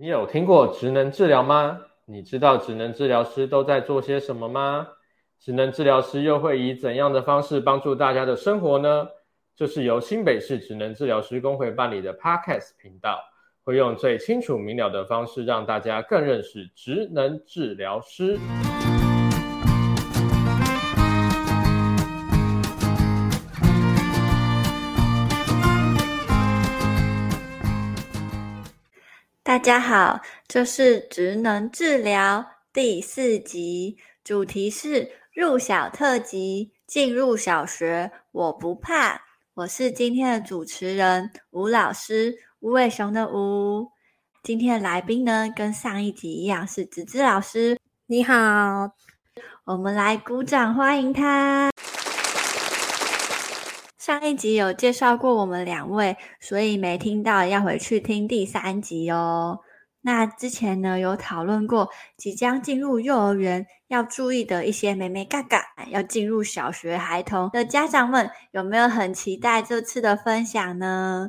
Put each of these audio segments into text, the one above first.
你有听过职能治疗吗？你知道职能治疗师都在做些什么吗？职能治疗师又会以怎样的方式帮助大家的生活呢？这是由新北市职能治疗师工会办理的 Podcast 频道，会用最清楚明了的方式让大家更认识职能治疗师。大家好，这是职能治疗第四集，主题是入小特辑，进入小学我不怕。我是今天的主持人吴老师，吴伟雄的吴。今天的来宾呢，跟上一集一样是子子老师。你好，我们来鼓掌欢迎他。上一集有介绍过我们两位，所以没听到要回去听第三集哦。那之前呢，有讨论过即将进入幼儿园要注意的一些眉眉角角，要进入小学孩童的家长们有没有很期待这次的分享呢？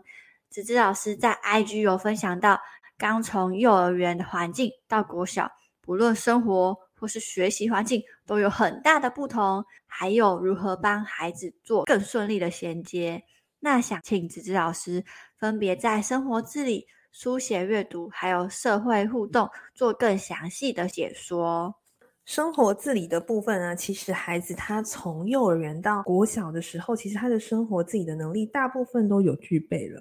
子姿老师在 IG 有分享到，刚从幼儿园的环境到国小，不论生活或是学习环境都有很大的不同，还有如何帮孩子做更顺利的衔接。那想请子子老师分别在生活自理、书写阅读还有社会互动做更详细的解说。生活自理的部分呢，其实孩子他从幼儿园到国小的时候，其实他的生活自理的能力大部分都有具备了。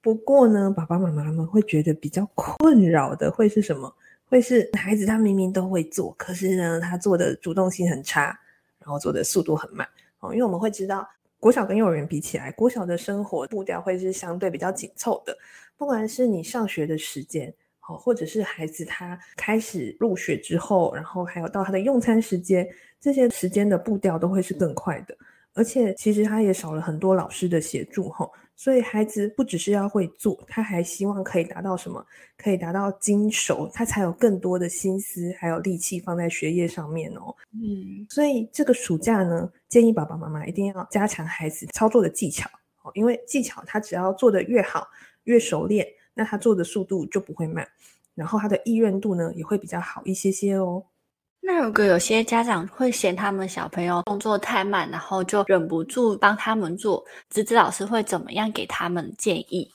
不过呢，爸爸妈妈们会觉得比较困扰的会是什么？会是孩子他明明都会做，可是呢，他做的主动性很差，然后做的速度很慢哦。因为我们会知道，国小跟幼儿园比起来，国小的生活步调会是相对比较紧凑的。不管是你上学的时间，哦，或者是孩子他开始入学之后，然后还有到他的用餐时间，这些时间的步调都会是更快的。而且其实他也少了很多老师的协助，吼，所以孩子不只是要会做，他还希望可以达到什么？可以达到精熟，他才有更多的心思还有力气放在学业上面哦。嗯，所以这个暑假呢，建议爸爸妈妈一定要加强孩子操作的技巧，哦，因为技巧他只要做得越好，越熟练，那他做的速度就不会慢，然后他的意愿度呢也会比较好一些些哦。那如果有些家长会嫌他们小朋友动作太慢，然后就忍不住帮他们做，子子老师会怎么样给他们建议？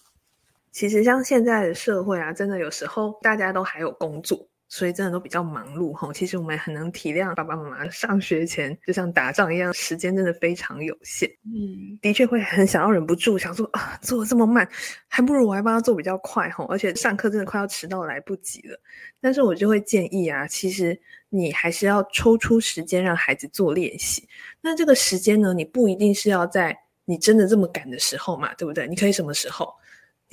其实像现在的社会啊，真的有时候大家都还有工作。所以真的都比较忙碌哈，其实我们很能体谅爸爸妈妈上学前就像打仗一样，时间真的非常有限。嗯，的确会很想要忍不住想说啊，做的这么慢，还不如我还帮他做比较快哈，而且上课真的快要迟到来不及了。但是我就会建议啊，其实你还是要抽出时间让孩子做练习。那这个时间呢，你不一定是要在你真的这么赶的时候嘛，对不对？你可以什么时候？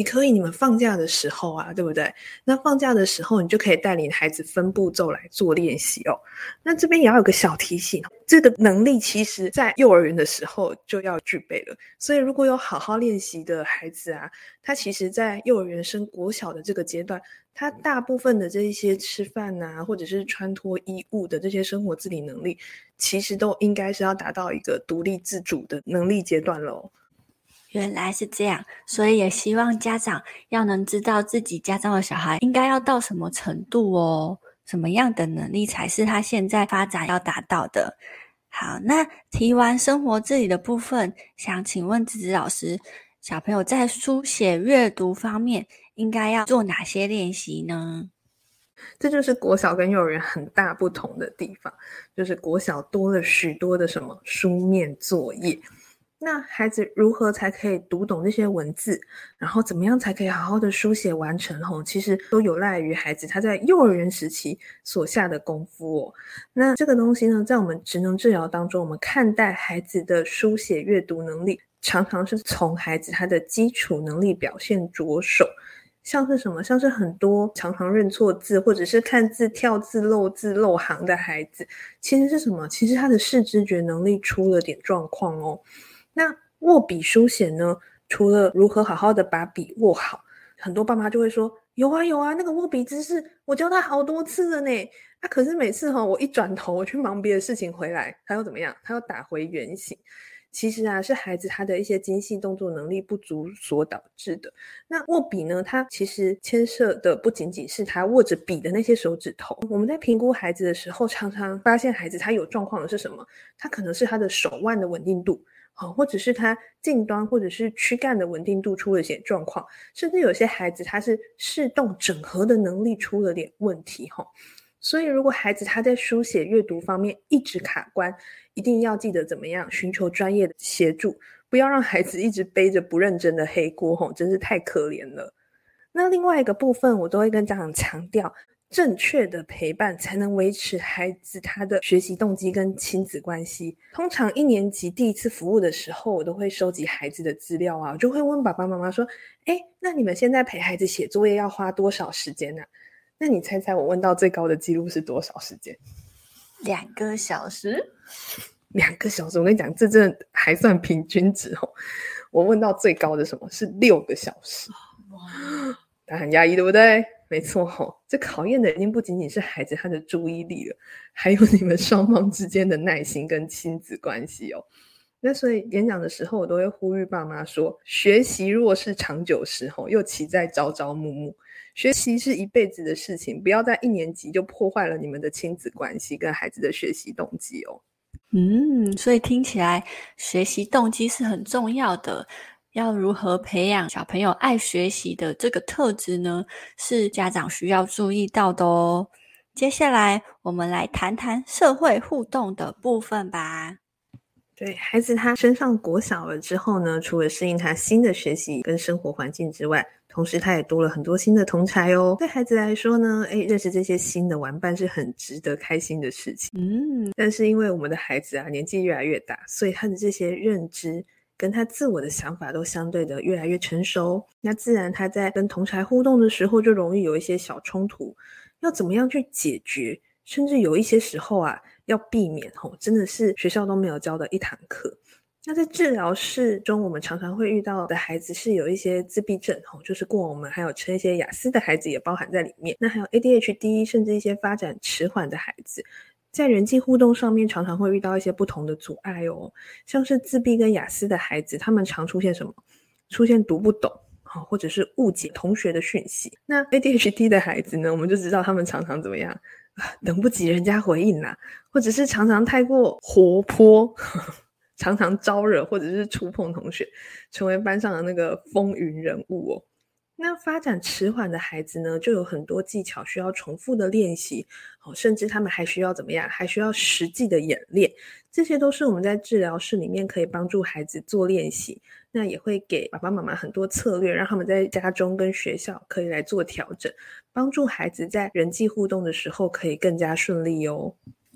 你可以，你们放假的时候啊，对不对？那放假的时候，你就可以带领孩子分步骤来做练习哦。那这边也要有个小提醒，这个能力其实在幼儿园的时候就要具备了。所以如果有好好练习的孩子啊，他其实在幼儿园升国小的这个阶段，他大部分的这一些吃饭啊，或者是穿脱衣物的这些生活自理能力，其实都应该是要达到一个独立自主的能力阶段喽。原来是这样，所以也希望家长要能知道自己家中的小孩应该要到什么程度哦，什么样的能力才是他现在发展要达到的。好，那提完生活自理的部分，想请问子子老师，小朋友在书写阅读方面应该要做哪些练习呢？这就是国小跟幼儿园很大不同的地方，就是国小多了许多的什么书面作业。那孩子如何才可以读懂这些文字，然后怎么样才可以好好的书写完成？吼，其实都有赖于孩子他在幼儿园时期所下的功夫哦。那这个东西呢，在我们职能治疗当中，我们看待孩子的书写阅读能力，常常是从孩子他的基础能力表现着手。像是什么？像是很多常常认错字，或者是看字跳字漏字漏行的孩子，其实是什么？其实他的视知觉能力出了点状况哦。那握笔书写呢？除了如何好好的把笔握好，很多爸妈就会说：有啊有啊，那个握笔姿势我教他好多次了呢。啊，可是每次哈，我一转头我去忙别的事情回来，他又怎么样？他又打回原形。其实啊是孩子他的一些精细动作能力不足所导致的。那握笔呢，它其实牵涉的不仅仅是他握着笔的那些手指头。我们在评估孩子的时候，常常发现孩子他有状况的是什么？他可能是他的手腕的稳定度。或者是他近端或者是躯干的稳定度出了些状况，甚至有些孩子他是视动整合的能力出了点问题哈。所以如果孩子他在书写阅读方面一直卡关，一定要记得怎么样寻求专业的协助，不要让孩子一直背着不认真的黑锅吼，真是太可怜了。那另外一个部分，我都会跟家长强调。正确的陪伴才能维持孩子他的学习动机跟亲子关系。通常一年级第一次服务的时候，我都会收集孩子的资料啊，我就会问爸爸妈妈说：“哎，那你们现在陪孩子写作业要花多少时间呢？”那你猜猜我问到最高的记录是多少时间？两个小时。两个小时，我跟你讲，这真的还算平均值哦。我问到最高的什么是六个小时？哇，他很压抑，对不对？没错吼，这考验的已经不仅仅是孩子他的注意力了，还有你们双方之间的耐心跟亲子关系哦。那所以演讲的时候，我都会呼吁爸妈说：学习若是长久时候，又岂在朝朝暮暮？学习是一辈子的事情，不要在一年级就破坏了你们的亲子关系跟孩子的学习动机哦。嗯，所以听起来学习动机是很重要的。要如何培养小朋友爱学习的这个特质呢？是家长需要注意到的哦。接下来，我们来谈谈社会互动的部分吧。对，孩子他升上国小了之后呢，除了适应他新的学习跟生活环境之外，同时他也多了很多新的同侪哦。对孩子来说呢，诶，认识这些新的玩伴是很值得开心的事情。嗯，但是因为我们的孩子啊，年纪越来越大，所以他的这些认知。跟他自我的想法都相对的越来越成熟，那自然他在跟同侪互动的时候就容易有一些小冲突，要怎么样去解决？甚至有一些时候啊，要避免吼，真的是学校都没有教的一堂课。那在治疗室中，我们常常会遇到的孩子是有一些自闭症吼，就是过往我们还有称一些雅思的孩子也包含在里面。那还有 ADHD，甚至一些发展迟缓的孩子。在人际互动上面，常常会遇到一些不同的阻碍哦，像是自闭跟雅思的孩子，他们常出现什么？出现读不懂啊，或者是误解同学的讯息。那 ADHD 的孩子呢，我们就知道他们常常怎么样？等不及人家回应啦，或者是常常太过活泼，常常招惹或者是触碰同学，成为班上的那个风云人物哦。那发展迟缓的孩子呢，就有很多技巧需要重复的练习，哦，甚至他们还需要怎么样？还需要实际的演练，这些都是我们在治疗室里面可以帮助孩子做练习。那也会给爸爸妈妈很多策略，让他们在家中跟学校可以来做调整，帮助孩子在人际互动的时候可以更加顺利哦。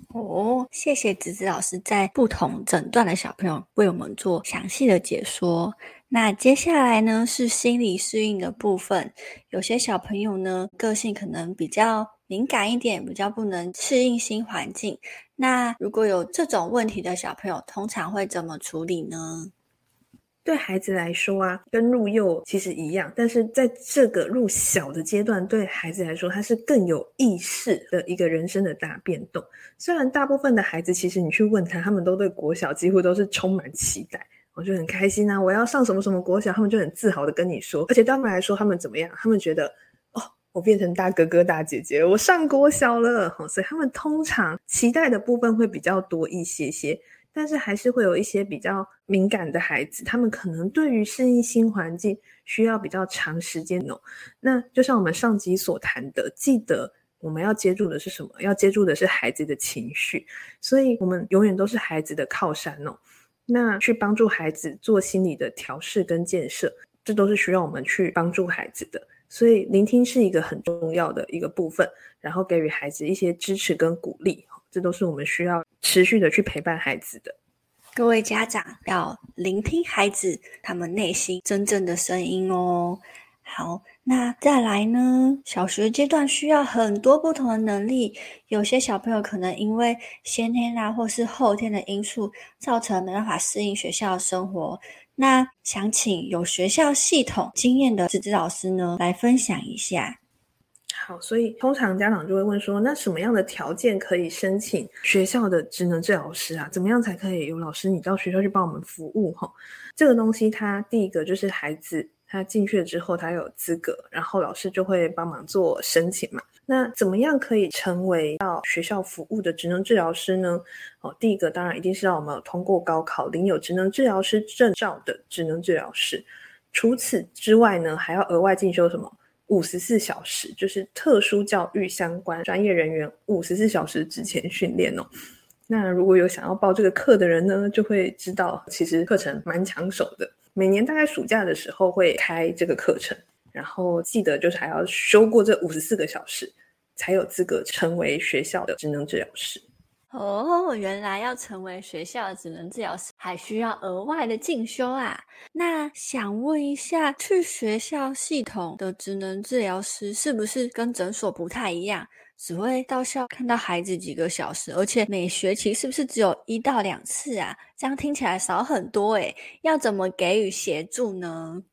哦，谢谢子子老师在不同诊断的小朋友为我们做详细的解说。那接下来呢，是心理适应的部分。有些小朋友呢，个性可能比较敏感一点，比较不能适应新环境。那如果有这种问题的小朋友，通常会怎么处理呢？对孩子来说啊，跟入幼其实一样，但是在这个入小的阶段，对孩子来说，他是更有意识的一个人生的大变动。虽然大部分的孩子，其实你去问他，他们都对国小几乎都是充满期待。我就很开心啊！我要上什么什么国小，他们就很自豪的跟你说。而且对他们来说，他们怎么样？他们觉得哦，我变成大哥哥大姐姐，我上国小了。所以他们通常期待的部分会比较多一些些，但是还是会有一些比较敏感的孩子，他们可能对于适应新环境需要比较长时间哦。那就像我们上集所谈的，记得我们要接住的是什么？要接住的是孩子的情绪，所以我们永远都是孩子的靠山哦。那去帮助孩子做心理的调试跟建设，这都是需要我们去帮助孩子的。所以聆听是一个很重要的一个部分，然后给予孩子一些支持跟鼓励，这都是我们需要持续的去陪伴孩子的。各位家长要聆听孩子他们内心真正的声音哦。好，那再来呢？小学阶段需要很多不同的能力，有些小朋友可能因为先天啊，或是后天的因素，造成没办法适应学校的生活。那想请有学校系统经验的子子老师呢，来分享一下。好，所以通常家长就会问说，那什么样的条件可以申请学校的职能治疗师啊？怎么样才可以有老师你到学校去帮我们服务？哈，这个东西它第一个就是孩子他进去了之后，他有资格，然后老师就会帮忙做申请嘛。那怎么样可以成为到学校服务的职能治疗师呢？哦，第一个当然一定是让我们通过高考，领有职能治疗师证照的职能治疗师。除此之外呢，还要额外进修什么？五十四小时，就是特殊教育相关专业人员五十四小时之前训练哦。那如果有想要报这个课的人呢，就会知道其实课程蛮抢手的。每年大概暑假的时候会开这个课程，然后记得就是还要修过这五十四个小时，才有资格成为学校的职能治疗师。哦，原来要成为学校的职能治疗师，还需要额外的进修啊。那想问一下，去学校系统的职能治疗师是不是跟诊所不太一样，只会到校看到孩子几个小时，而且每学期是不是只有一到两次啊？这样听起来少很多诶，要怎么给予协助呢？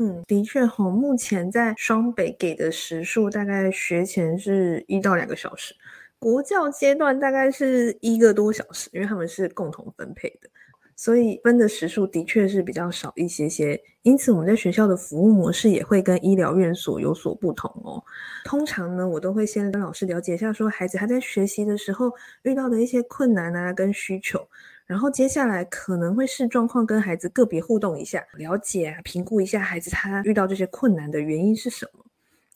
嗯，的确吼，目前在双北给的时数大概学前是一到两个小时。国教阶段大概是一个多小时，因为他们是共同分配的，所以分的时数的确是比较少一些些。因此，我们在学校的服务模式也会跟医疗院所有所不同哦。通常呢，我都会先跟老师了解一下，说孩子他在学习的时候遇到的一些困难啊跟需求，然后接下来可能会视状况跟孩子个别互动一下，了解啊评估一下孩子他遇到这些困难的原因是什么。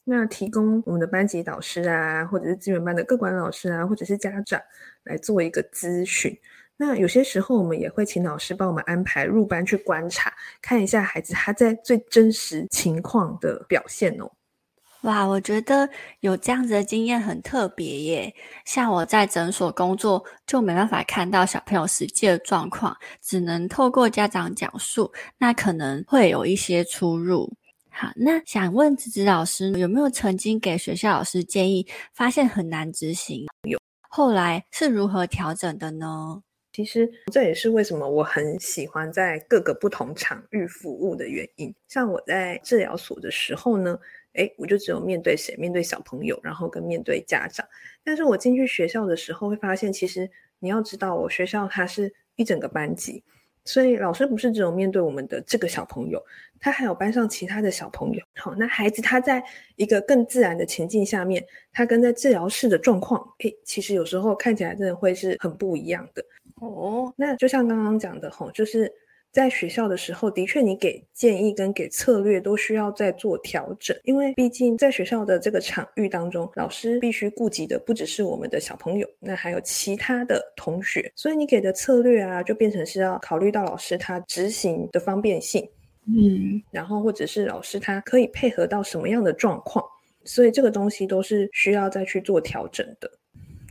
那提供我们的班级导师啊，或者是资源班的各管老师啊，或者是家长来做一个咨询。那有些时候我们也会请老师帮我们安排入班去观察，看一下孩子他在最真实情况的表现哦。哇，我觉得有这样子的经验很特别耶。像我在诊所工作，就没办法看到小朋友实际的状况，只能透过家长讲述，那可能会有一些出入。好，那想问子子老师，有没有曾经给学校老师建议，发现很难执行？有，后来是如何调整的呢？其实这也是为什么我很喜欢在各个不同场域服务的原因。像我在治疗所的时候呢，诶，我就只有面对谁？面对小朋友，然后跟面对家长。但是我进去学校的时候，会发现其实你要知道，我学校它是一整个班级。所以老师不是只有面对我们的这个小朋友，他还有班上其他的小朋友。好，那孩子他在一个更自然的情境下面，他跟在治疗室的状况，诶，其实有时候看起来真的会是很不一样的。哦，那就像刚刚讲的吼，就是。在学校的时候，的确，你给建议跟给策略都需要再做调整，因为毕竟在学校的这个场域当中，老师必须顾及的不只是我们的小朋友，那还有其他的同学，所以你给的策略啊，就变成是要考虑到老师他执行的方便性，嗯，然后或者是老师他可以配合到什么样的状况，所以这个东西都是需要再去做调整的。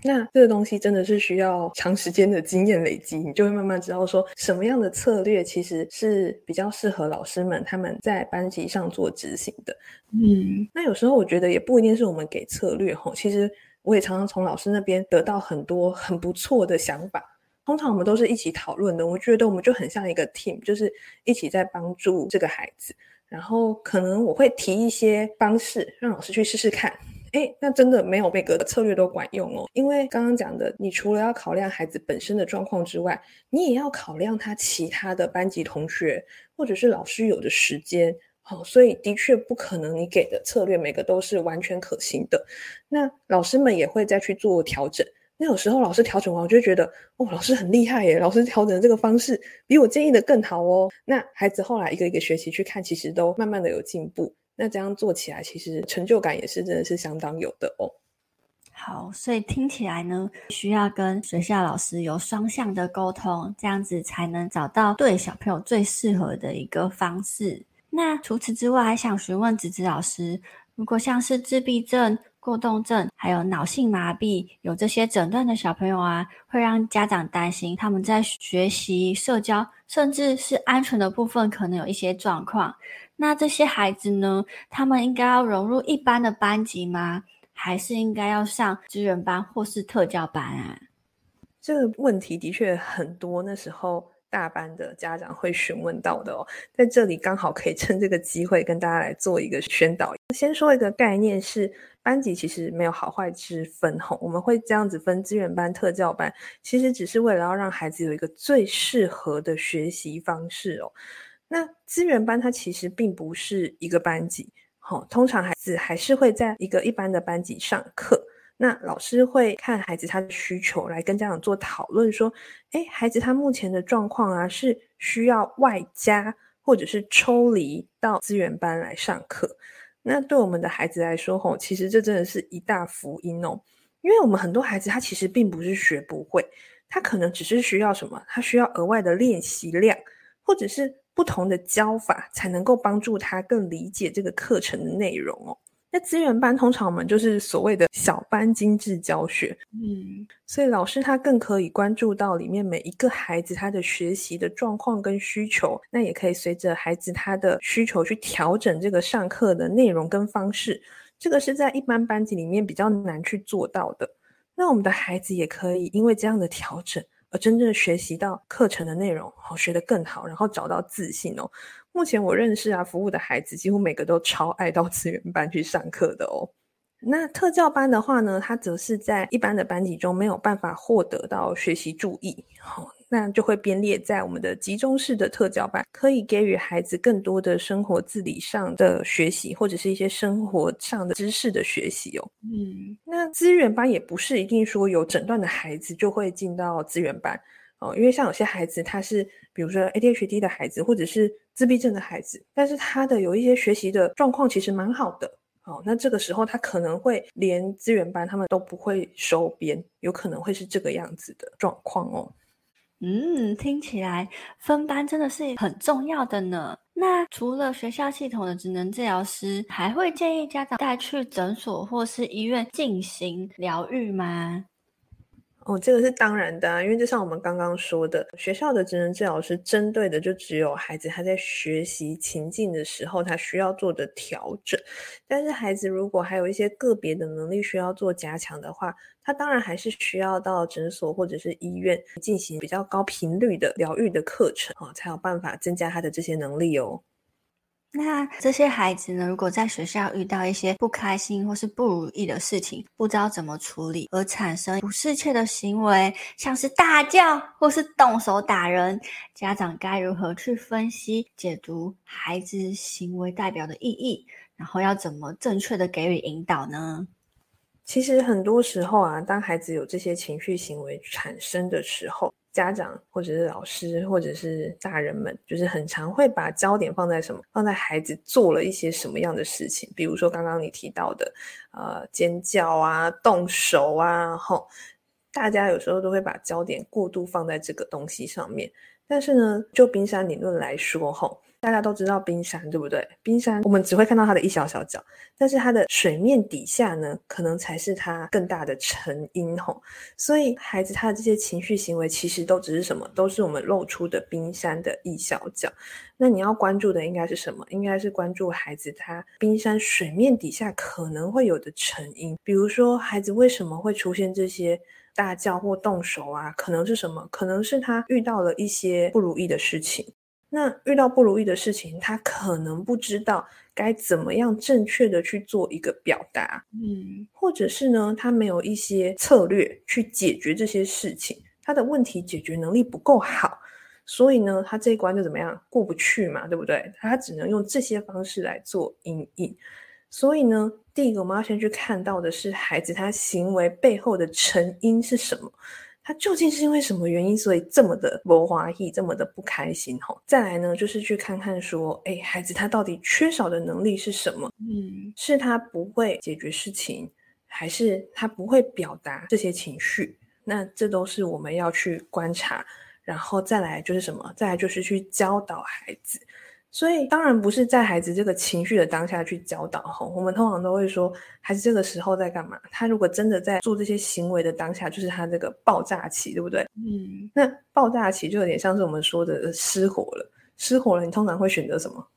那这个东西真的是需要长时间的经验累积，你就会慢慢知道说什么样的策略其实是比较适合老师们他们在班级上做执行的。嗯，那有时候我觉得也不一定是我们给策略吼，其实我也常常从老师那边得到很多很不错的想法。通常我们都是一起讨论的，我觉得我们就很像一个 team，就是一起在帮助这个孩子。然后可能我会提一些方式让老师去试试看。诶，那真的没有每个的策略都管用哦，因为刚刚讲的，你除了要考量孩子本身的状况之外，你也要考量他其他的班级同学或者是老师有的时间，好，所以的确不可能你给的策略每个都是完全可行的。那老师们也会再去做调整。那有时候老师调整完，我就觉得，哦，老师很厉害耶，老师调整的这个方式比我建议的更好哦。那孩子后来一个一个学期去看，其实都慢慢的有进步。那这样做起来，其实成就感也是真的是相当有的哦。好，所以听起来呢，需要跟学校老师有双向的沟通，这样子才能找到对小朋友最适合的一个方式。那除此之外，还想询问子子老师，如果像是自闭症、过动症，还有脑性麻痹，有这些诊断的小朋友啊，会让家长担心他们在学习、社交，甚至是安全的部分，可能有一些状况。那这些孩子呢？他们应该要融入一般的班级吗？还是应该要上资源班或是特教班啊？这个问题的确很多。那时候大班的家长会询问到的哦。在这里刚好可以趁这个机会跟大家来做一个宣导。先说一个概念是，班级其实没有好坏之分吼，我们会这样子分资源班、特教班，其实只是为了要让孩子有一个最适合的学习方式哦。那资源班它其实并不是一个班级，好，通常孩子还是会在一个一般的班级上课。那老师会看孩子他的需求来跟家长做讨论，说，诶，孩子他目前的状况啊，是需要外加或者是抽离到资源班来上课。那对我们的孩子来说，吼，其实这真的是一大福音哦，因为我们很多孩子他其实并不是学不会，他可能只是需要什么，他需要额外的练习量，或者是不同的教法，才能够帮助他更理解这个课程的内容哦。那资源班通常我们就是所谓的小班精致教学，嗯，所以老师他更可以关注到里面每一个孩子他的学习的状况跟需求，那也可以随着孩子他的需求去调整这个上课的内容跟方式，这个是在一般班级里面比较难去做到的。那我们的孩子也可以因为这样的调整而真正学习到课程的内容，好，学得更好，然后找到自信哦。目前我认识啊，服务的孩子几乎每个都超爱到资源班去上课的哦。那特教班的话呢，他则是在一般的班级中没有办法获得到学习注意，好，那就会编列在我们的集中式的特教班，可以给予孩子更多的生活自理上的学习，或者是一些生活上的知识的学习哦。嗯，那资源班也不是一定说有诊断的孩子就会进到资源班。哦，因为像有些孩子，他是比如说 ADHD 的孩子，或者是自闭症的孩子，但是他的有一些学习的状况其实蛮好的。哦，那这个时候他可能会连资源班他们都不会收编，有可能会是这个样子的状况哦。嗯，听起来分班真的是很重要的呢。那除了学校系统的职能治疗师，还会建议家长带去诊所或是医院进行疗愈吗？哦，这个是当然的啊，因为就像我们刚刚说的，学校的职能治疗师针对的就只有孩子他在学习情境的时候他需要做的调整，但是孩子如果还有一些个别的能力需要做加强的话，他当然还是需要到诊所或者是医院进行比较高频率的疗愈的课程啊，才有办法增加他的这些能力哦。那这些孩子呢，如果在学校遇到一些不开心或是不如意的事情，不知道怎么处理，而产生不适切的行为，像是大叫或是动手打人，家长该如何去分析、解读孩子行为代表的意义，然后要怎么正确的给予引导呢？其实很多时候啊，当孩子有这些情绪行为产生的时候，家长或者是老师或者是大人们，就是很常会把焦点放在什么？放在孩子做了一些什么样的事情？比如说刚刚你提到的，呃，尖叫啊、动手啊，吼，大家有时候都会把焦点过度放在这个东西上面。但是呢，就冰山理论来说，吼。大家都知道冰山，对不对？冰山我们只会看到它的一小小角，但是它的水面底下呢，可能才是它更大的成因吼。所以孩子他的这些情绪行为，其实都只是什么？都是我们露出的冰山的一小角。那你要关注的应该是什么？应该是关注孩子他冰山水面底下可能会有的成因。比如说，孩子为什么会出现这些大叫或动手啊？可能是什么？可能是他遇到了一些不如意的事情。那遇到不如意的事情，他可能不知道该怎么样正确的去做一个表达，嗯，或者是呢，他没有一些策略去解决这些事情，他的问题解决能力不够好，所以呢，他这一关就怎么样过不去嘛，对不对？他只能用这些方式来做阴影。所以呢，第一个我们要先去看到的是孩子他行为背后的成因是什么。他究竟是因为什么原因，所以这么的不欢喜，这么的不开心？吼，再来呢，就是去看看说，哎，孩子他到底缺少的能力是什么？嗯，是他不会解决事情，还是他不会表达这些情绪？那这都是我们要去观察，然后再来就是什么？再来就是去教导孩子。所以当然不是在孩子这个情绪的当下去教导吼，我们通常都会说，孩子这个时候在干嘛？他如果真的在做这些行为的当下，就是他这个爆炸期，对不对？嗯，那爆炸期就有点像是我们说的失火了。失火了，你通常会选择什么？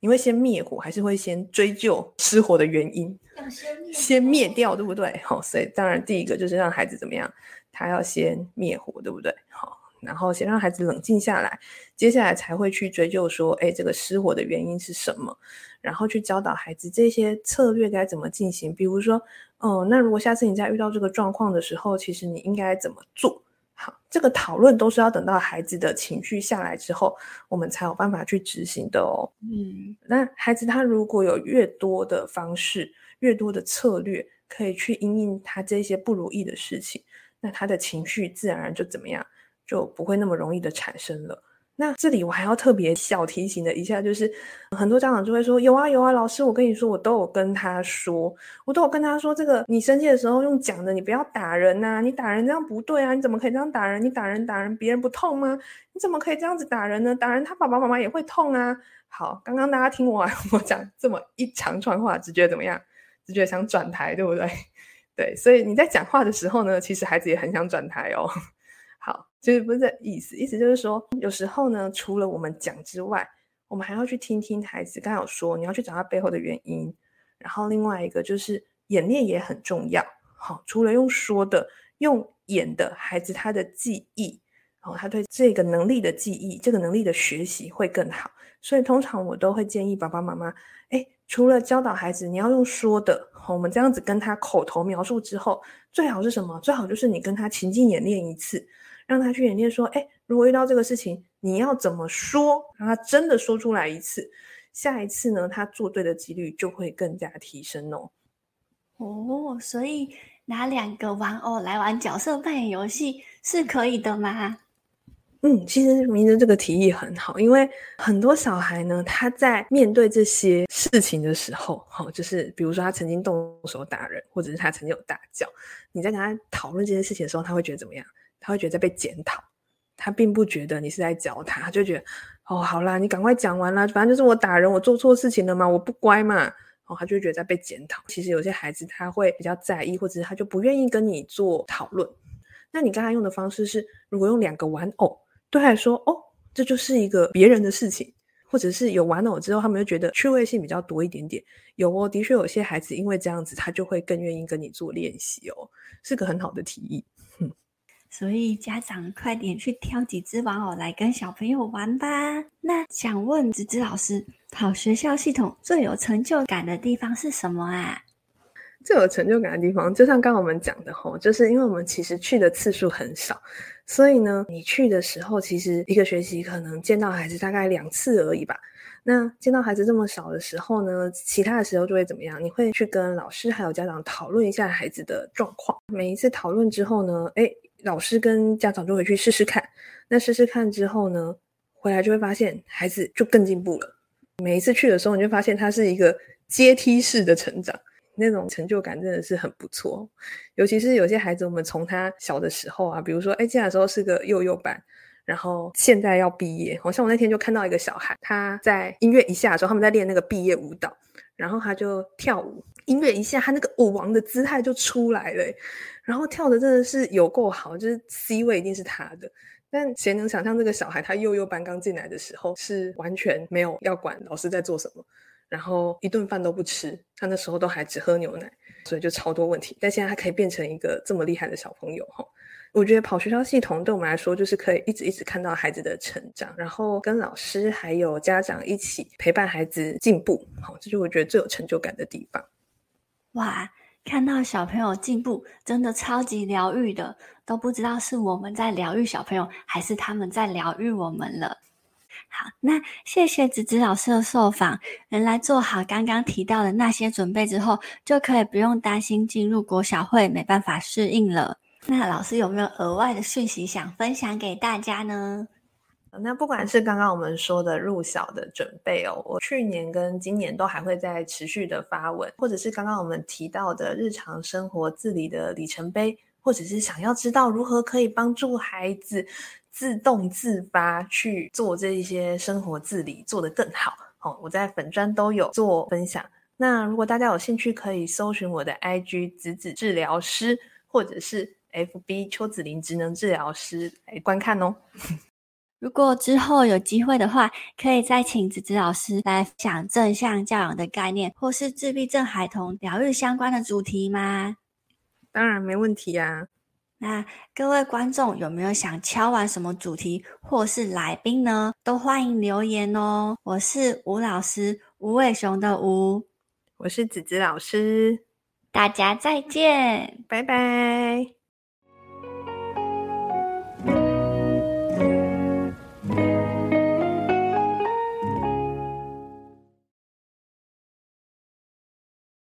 你会先灭火，还是会先追究失火的原因？先灭，先灭掉，对不对？好，所以当然第一个就是让孩子怎么样？他要先灭火，对不对？好。然后先让孩子冷静下来，接下来才会去追究说，哎，这个失火的原因是什么，然后去教导孩子这些策略该怎么进行。比如说，哦，那如果下次你再遇到这个状况的时候，其实你应该怎么做？好，这个讨论都是要等到孩子的情绪下来之后，我们才有办法去执行的哦。嗯，那孩子他如果有越多的方式，越多的策略，可以去因应他这些不如意的事情，那他的情绪自然而然就怎么样，就不会那么容易的产生了。那这里我还要特别小提醒的一下，就是很多家长就会说，有啊有啊，老师，我跟你说，我都有跟他说，我都有跟他说，这个你生气的时候用讲的，你不要打人呐，你打人这样不对啊，你怎么可以这样打人？你打人打人，别人不痛吗？你怎么可以这样子打人呢？打人他爸爸妈妈也会痛啊。好，刚刚大家听完我讲这么一长串话，只觉得怎么样？只觉得想转台，对不对？对，所以你在讲话的时候呢，其实孩子也很想转台哦。好。其实不是这意思，意思就是说，有时候呢，除了我们讲之外，我们还要去听听孩子。刚刚有说，你要去找他背后的原因。然后另外一个就是演练也很重要。好，除了用说的，用演的，孩子他的记忆，然后他对这个能力的记忆，这个能力的学习会更好。所以通常我都会建议爸爸妈妈，诶，除了教导孩子，你要用说的，我们这样子跟他口头描述之后，最好是什么？最好就是你跟他情境演练一次。让他去演练说，哎，如果遇到这个事情，你要怎么说？让他真的说出来一次，下一次呢，他做对的几率就会更加提升哦。哦，所以拿两个玩偶来玩角色扮演游戏是可以的吗？嗯，其实明哲这个提议很好，因为很多小孩呢，他在面对这些事情的时候，哦，就是比如说他曾经动手打人，或者是他曾经有大叫，你在跟他讨论这件事情的时候，他会觉得怎么样？他会觉得在被检讨，他并不觉得你是在教他，他就觉得哦，好啦，你赶快讲完啦，反正就是我打人，我做错事情了嘛，我不乖嘛，哦，他就会觉得在被检讨。其实有些孩子他会比较在意，或者是他就不愿意跟你做讨论。那你刚才用的方式是，如果用两个玩偶，对他来说，哦，这就是一个别人的事情，或者是有玩偶之后，他们就觉得趣味性比较多一点点。有哦，的确有些孩子因为这样子，他就会更愿意跟你做练习哦，是个很好的提议。所以家长快点去挑几只玩偶来跟小朋友玩吧。那想问子子老师，跑学校系统最有成就感的地方是什么啊？最有成就感的地方，就像刚刚我们讲的吼，就是因为我们其实去的次数很少，所以呢，你去的时候，其实一个学期可能见到孩子大概两次而已吧。那见到孩子这么少的时候呢，其他的时候就会怎么样？你会去跟老师还有家长讨论一下孩子的状况。每一次讨论之后呢，诶老师跟家长就回去试试看，那试试看之后呢，回来就会发现孩子就更进步了。每一次去的时候，你就发现他是一个阶梯式的成长，那种成就感真的是很不错。尤其是有些孩子，我们从他小的时候啊，比如说，哎，进来的时候是个幼幼班，然后现在要毕业，好像我那天就看到一个小孩，他在音乐一下的时候，他们在练那个毕业舞蹈，然后他就跳舞，音乐一下，他那个舞王的姿态就出来了。然后跳的真的是有够好，就是 C 位一定是他的。但谁能想象这个小孩他幼幼班刚进来的时候是完全没有要管老师在做什么，然后一顿饭都不吃，他那时候都还只喝牛奶，所以就超多问题。但现在他可以变成一个这么厉害的小朋友哈，我觉得跑学校系统对我们来说就是可以一直一直看到孩子的成长，然后跟老师还有家长一起陪伴孩子进步，好，这就是我觉得最有成就感的地方。哇！看到小朋友进步，真的超级疗愈的，都不知道是我们在疗愈小朋友，还是他们在疗愈我们了。好，那谢谢子子老师的受访。原来做好刚刚提到的那些准备之后，就可以不用担心进入国小会没办法适应了。那老师有没有额外的讯息想分享给大家呢？那不管是刚刚我们说的入小的准备哦，我去年跟今年都还会在持续的发文，或者是刚刚我们提到的日常生活自理的里程碑，或者是想要知道如何可以帮助孩子自动自发去做这一些生活自理做得更好哦，我在粉专都有做分享。那如果大家有兴趣，可以搜寻我的 IG 子子治疗师，或者是 FB 邱子玲职能治疗师来观看哦。如果之后有机会的话，可以再请子子老师来讲正向教养的概念，或是自闭症孩童疗愈相关的主题吗？当然没问题呀、啊。那各位观众有没有想敲完什么主题或是来宾呢？都欢迎留言哦。我是吴老师，吴伟雄的吴，我是子子老师，大家再见，拜拜。